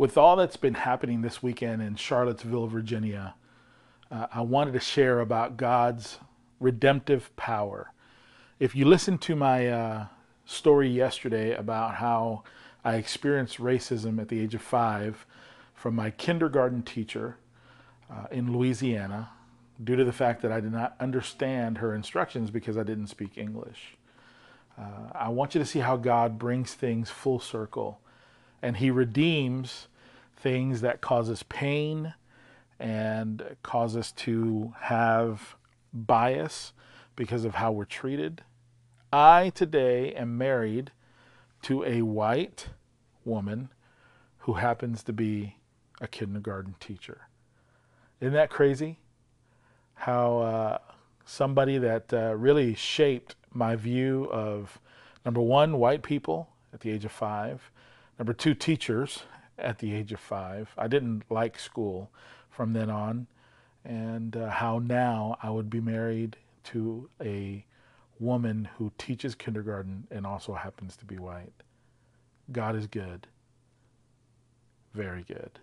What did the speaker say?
with all that's been happening this weekend in Charlottesville, Virginia, uh, I wanted to share about God's redemptive power. If you listen to my uh, story yesterday about how I experienced racism at the age of five from my kindergarten teacher uh, in Louisiana due to the fact that I did not understand her instructions because I didn't speak English. Uh, I want you to see how God brings things full circle and he redeems things that cause us pain and cause us to have bias because of how we're treated. I today am married to a white woman who happens to be a kindergarten teacher. Isn't that crazy? How uh, somebody that uh, really shaped my view of number one, white people at the age of five, number two, teachers at the age of five. I didn't like school from then on, and uh, how now I would be married to a woman who teaches kindergarten and also happens to be white. God is good. Very good.